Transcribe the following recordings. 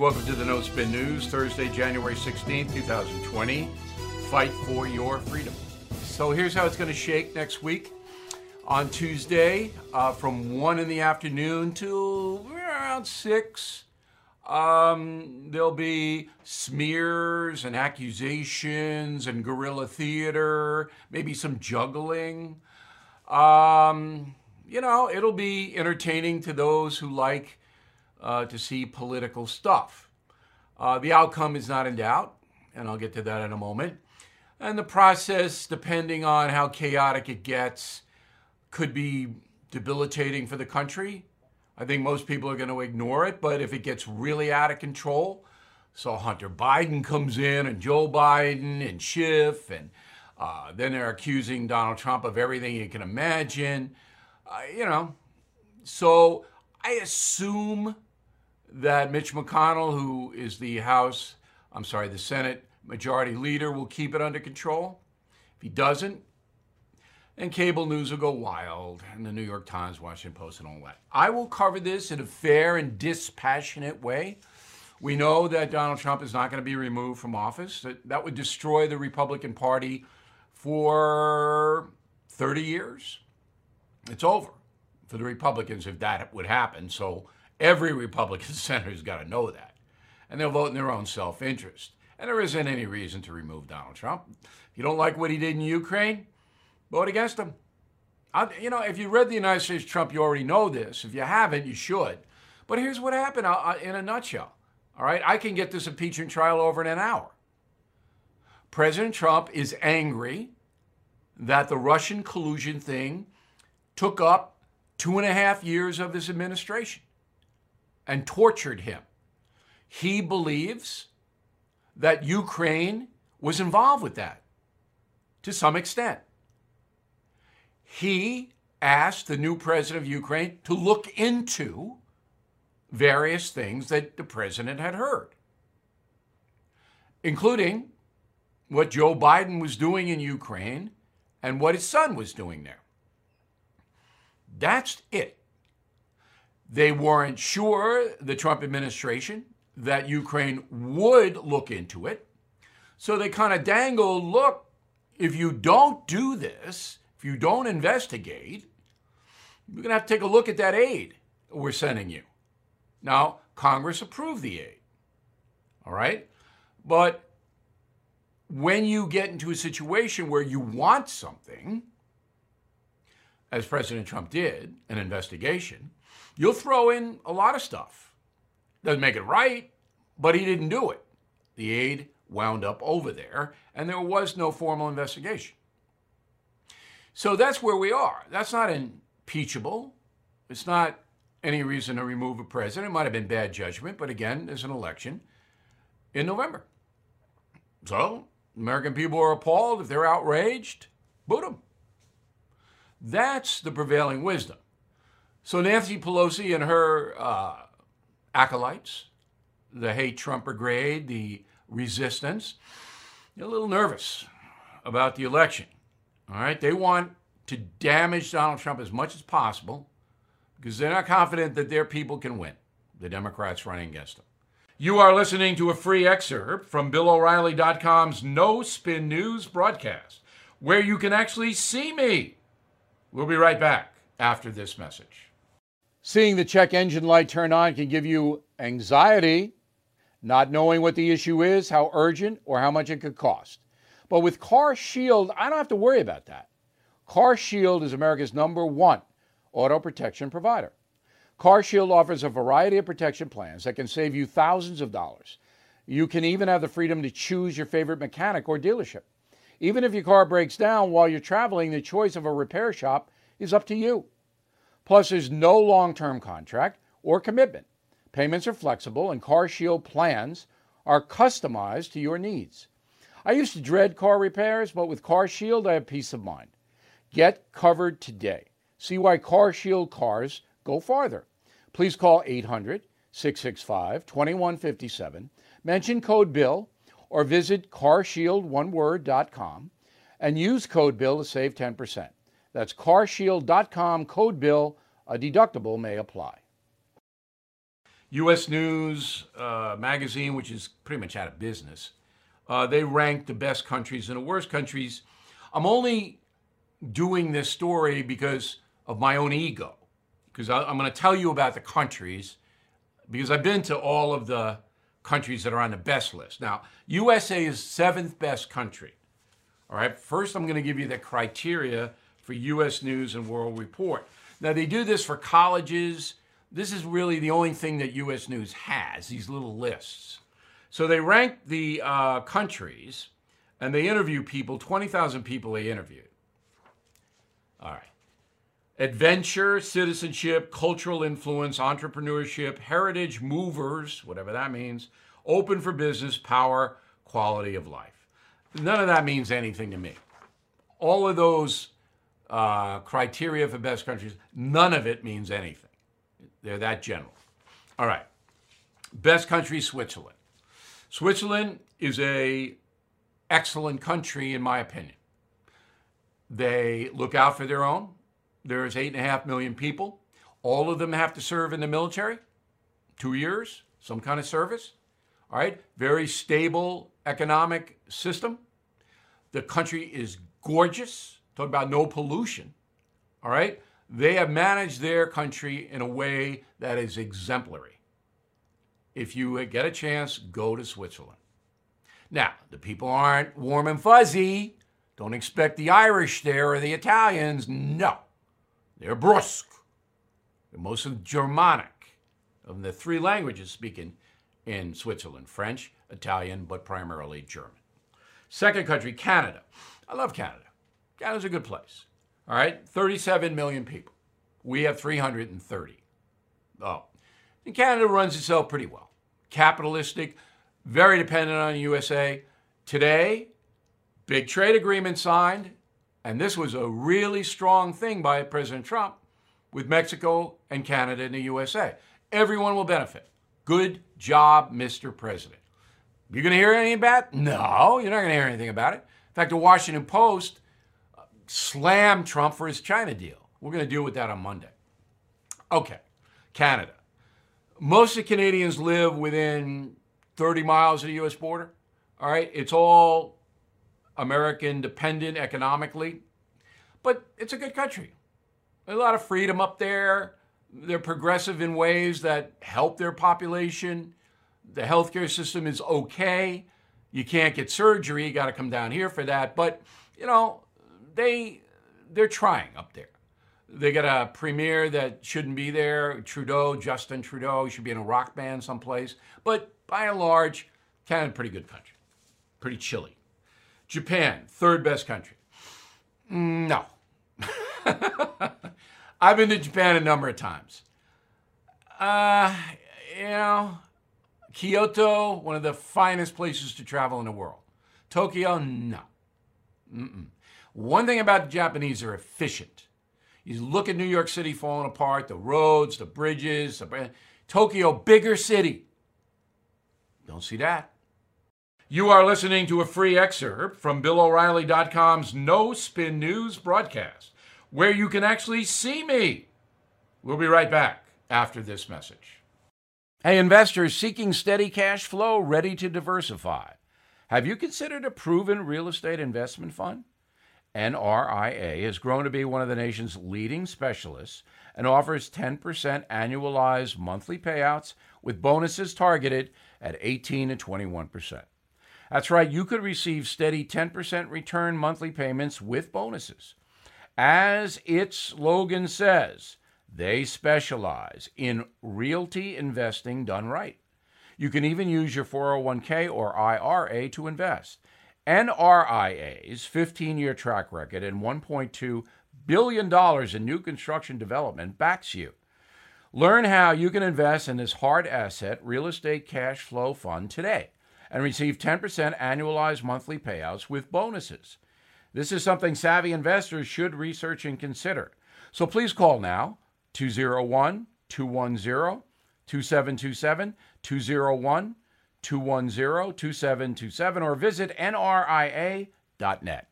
Welcome to the No Spin News, Thursday, January 16th, 2020. Fight for your freedom. So here's how it's going to shake next week. On Tuesday, uh, from 1 in the afternoon till around 6, um, there'll be smears and accusations and guerrilla theater, maybe some juggling. Um, you know, it'll be entertaining to those who like uh, to see political stuff. Uh, the outcome is not in doubt, and I'll get to that in a moment. And the process, depending on how chaotic it gets, could be debilitating for the country. I think most people are going to ignore it, but if it gets really out of control, so Hunter Biden comes in and Joe Biden and Schiff, and uh, then they're accusing Donald Trump of everything you can imagine. Uh, you know, so I assume that Mitch McConnell, who is the House, I'm sorry, the Senate Majority Leader, will keep it under control. If he doesn't, and cable news will go wild, and the New York Times, Washington Post, and all that. I will cover this in a fair and dispassionate way. We know that Donald Trump is not going to be removed from office. That, that would destroy the Republican Party for 30 years. It's over for the Republicans if that would happen. So every Republican senator's got to know that. And they'll vote in their own self interest. And there isn't any reason to remove Donald Trump. If you don't like what he did in Ukraine, vote against him. I, you know, if you read the United States Trump, you already know this. If you haven't, you should. But here's what happened uh, in a nutshell. All right, I can get this impeachment trial over in an hour. President Trump is angry that the Russian collusion thing took up two and a half years of his administration and tortured him. He believes that Ukraine was involved with that to some extent. He asked the new president of Ukraine to look into various things that the president had heard, including what Joe Biden was doing in Ukraine and what his son was doing there. That's it. They weren't sure, the Trump administration, that Ukraine would look into it. So they kind of dangled look, if you don't do this, if you don't investigate, you're going to have to take a look at that aid we're sending you. Now, Congress approved the aid. All right? But when you get into a situation where you want something, as President Trump did, an investigation, you'll throw in a lot of stuff. Doesn't make it right, but he didn't do it. The aid wound up over there, and there was no formal investigation. So that's where we are. That's not impeachable. It's not any reason to remove a president. It might have been bad judgment, but again, there's an election in November. So, American people are appalled. If they're outraged, boot them. That's the prevailing wisdom. So Nancy Pelosi and her uh, acolytes, the hate Trump brigade, the resistance, they're a little nervous about the election. All right, they want to damage Donald Trump as much as possible because they're not confident that their people can win. The Democrats running against them. You are listening to a free excerpt from BillO'Reilly.com's No Spin News broadcast, where you can actually see me. We'll be right back after this message. Seeing the check engine light turn on can give you anxiety, not knowing what the issue is, how urgent, or how much it could cost. But with Car Shield, I don't have to worry about that. Car Shield is America's number one auto protection provider. Car Shield offers a variety of protection plans that can save you thousands of dollars. You can even have the freedom to choose your favorite mechanic or dealership. Even if your car breaks down while you're traveling, the choice of a repair shop is up to you. Plus, there's no long term contract or commitment. Payments are flexible, and Car Shield plans are customized to your needs. I used to dread car repairs, but with Car Shield, I have peace of mind. Get covered today. See why Car Shield cars go farther. Please call 800 665 2157, mention code BILL, or visit carshieldoneword.com and use code BILL to save 10%. That's carshield.com, code bill, a deductible may apply. U.S. News uh, magazine, which is pretty much out of business, uh, they rank the best countries and the worst countries. I'm only doing this story because of my own ego, because I'm going to tell you about the countries, because I've been to all of the countries that are on the best list. Now, USA is seventh best country. All right, first I'm going to give you the criteria for U.S. News and World Report. Now, they do this for colleges. This is really the only thing that U.S. News has, these little lists. So they rank the uh, countries and they interview people, 20,000 people they interviewed. All right. Adventure, citizenship, cultural influence, entrepreneurship, heritage movers, whatever that means, open for business, power, quality of life. None of that means anything to me. All of those uh, criteria for best countries, none of it means anything. They're that general. All right. Best country, Switzerland. Switzerland is a excellent country in my opinion. They look out for their own. There's eight and a half million people. All of them have to serve in the military, two years, some kind of service. All right, very stable economic system. The country is gorgeous. Talk about no pollution. All right, they have managed their country in a way that is exemplary. If you get a chance, go to Switzerland. Now, the people aren't warm and fuzzy. Don't expect the Irish there or the Italians. No, they're brusque. They're mostly Germanic, of the three languages spoken in Switzerland French, Italian, but primarily German. Second country, Canada. I love Canada. Canada's a good place. All right, 37 million people. We have 330. Oh, and Canada runs itself pretty well. Capitalistic, very dependent on the USA. Today, big trade agreement signed, and this was a really strong thing by President Trump with Mexico and Canada and the USA. Everyone will benefit. Good job, Mr. President. You are going to hear anything about it? No, you're not going to hear anything about it. In fact, the Washington Post slammed Trump for his China deal. We're going to deal with that on Monday. Okay, Canada. Most of Canadians live within 30 miles of the U.S. border. All right, it's all American dependent economically, but it's a good country. A lot of freedom up there. They're progressive in ways that help their population. The healthcare system is okay. You can't get surgery, you got to come down here for that. But, you know, they they're trying up there. They got a premier that shouldn't be there, Trudeau, Justin Trudeau, should be in a rock band someplace. But by and large, Canada, pretty good country. Pretty chilly. Japan, third best country. No. I've been to Japan a number of times. Uh, you know, Kyoto, one of the finest places to travel in the world. Tokyo, no. Mm-mm. One thing about the Japanese, they're efficient. You look at New York City falling apart, the roads, the bridges, the, Tokyo, bigger city. Don't see that. You are listening to a free excerpt from BillO'Reilly.com's No Spin News broadcast, where you can actually see me. We'll be right back after this message. Hey, investors seeking steady cash flow, ready to diversify. Have you considered a proven real estate investment fund? NRIA has grown to be one of the nation's leading specialists and offers 10% annualized monthly payouts with bonuses targeted at 18 to 21%. That's right, you could receive steady 10% return monthly payments with bonuses. As its slogan says, they specialize in realty investing done right. You can even use your 401k or IRA to invest. NRIA's 15 year track record and $1.2 billion in new construction development backs you. Learn how you can invest in this hard asset real estate cash flow fund today and receive 10% annualized monthly payouts with bonuses. This is something savvy investors should research and consider. So please call now 201 210 2727 201 210 2727 or visit nria.net.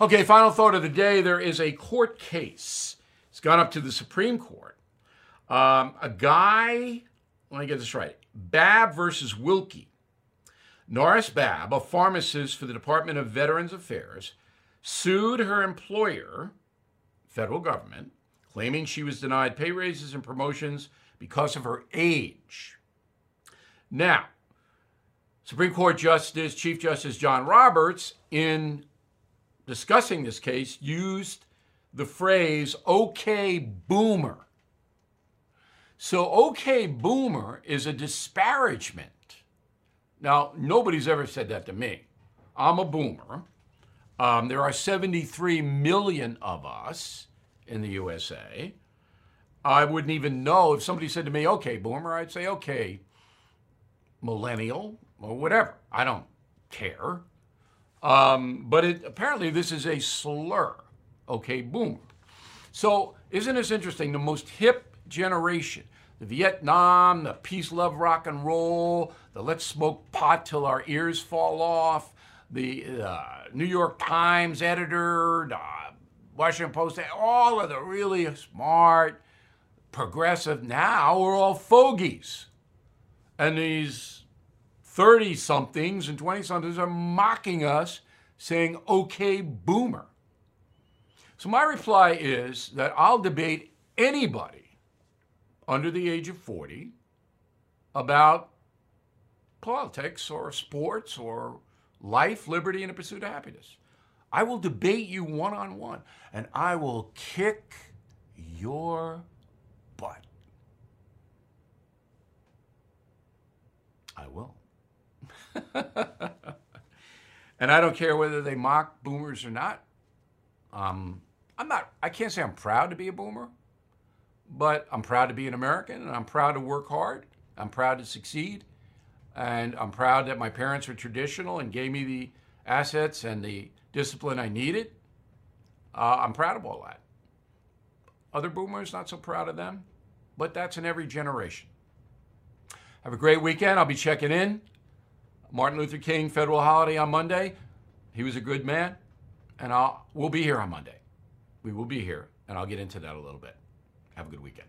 Okay, final thought of the day there is a court case. It's gone up to the Supreme Court Um, a guy, let me get this right Babb versus Wilkie. Norris Babb, a pharmacist for the Department of Veterans Affairs, sued her employer, federal government, claiming she was denied pay raises and promotions because of her age. Now, Supreme Court Justice, Chief Justice John Roberts, in discussing this case, used the phrase okay boomer. So, okay boomer is a disparagement. Now, nobody's ever said that to me. I'm a boomer. Um, there are 73 million of us in the USA. I wouldn't even know if somebody said to me, okay, boomer, I'd say, okay, millennial or whatever. I don't care. Um, but it, apparently, this is a slur, okay, boomer. So, isn't this interesting? The most hip generation, the Vietnam, the peace, love, rock and roll, the let's smoke pot till our ears fall off, the uh, New York Times editor, the Washington Post, all of the really smart, progressive. Now we're all fogies. And these 30 somethings and 20 somethings are mocking us, saying, okay, boomer. So my reply is that I'll debate anybody under the age of 40 about politics or sports or life, liberty, and the pursuit of happiness. I will debate you one on one, and I will kick your butt. I will. and I don't care whether they mock boomers or not. Um, I'm not, I can't say I'm proud to be a boomer, but I'm proud to be an American and I'm proud to work hard. I'm proud to succeed. And I'm proud that my parents were traditional and gave me the assets and the discipline I needed. Uh, I'm proud of all that. Other boomers, not so proud of them, but that's in every generation. Have a great weekend. I'll be checking in. Martin Luther King federal holiday on Monday. He was a good man, and I'll, we'll be here on Monday. We will be here, and I'll get into that a little bit. Have a good weekend.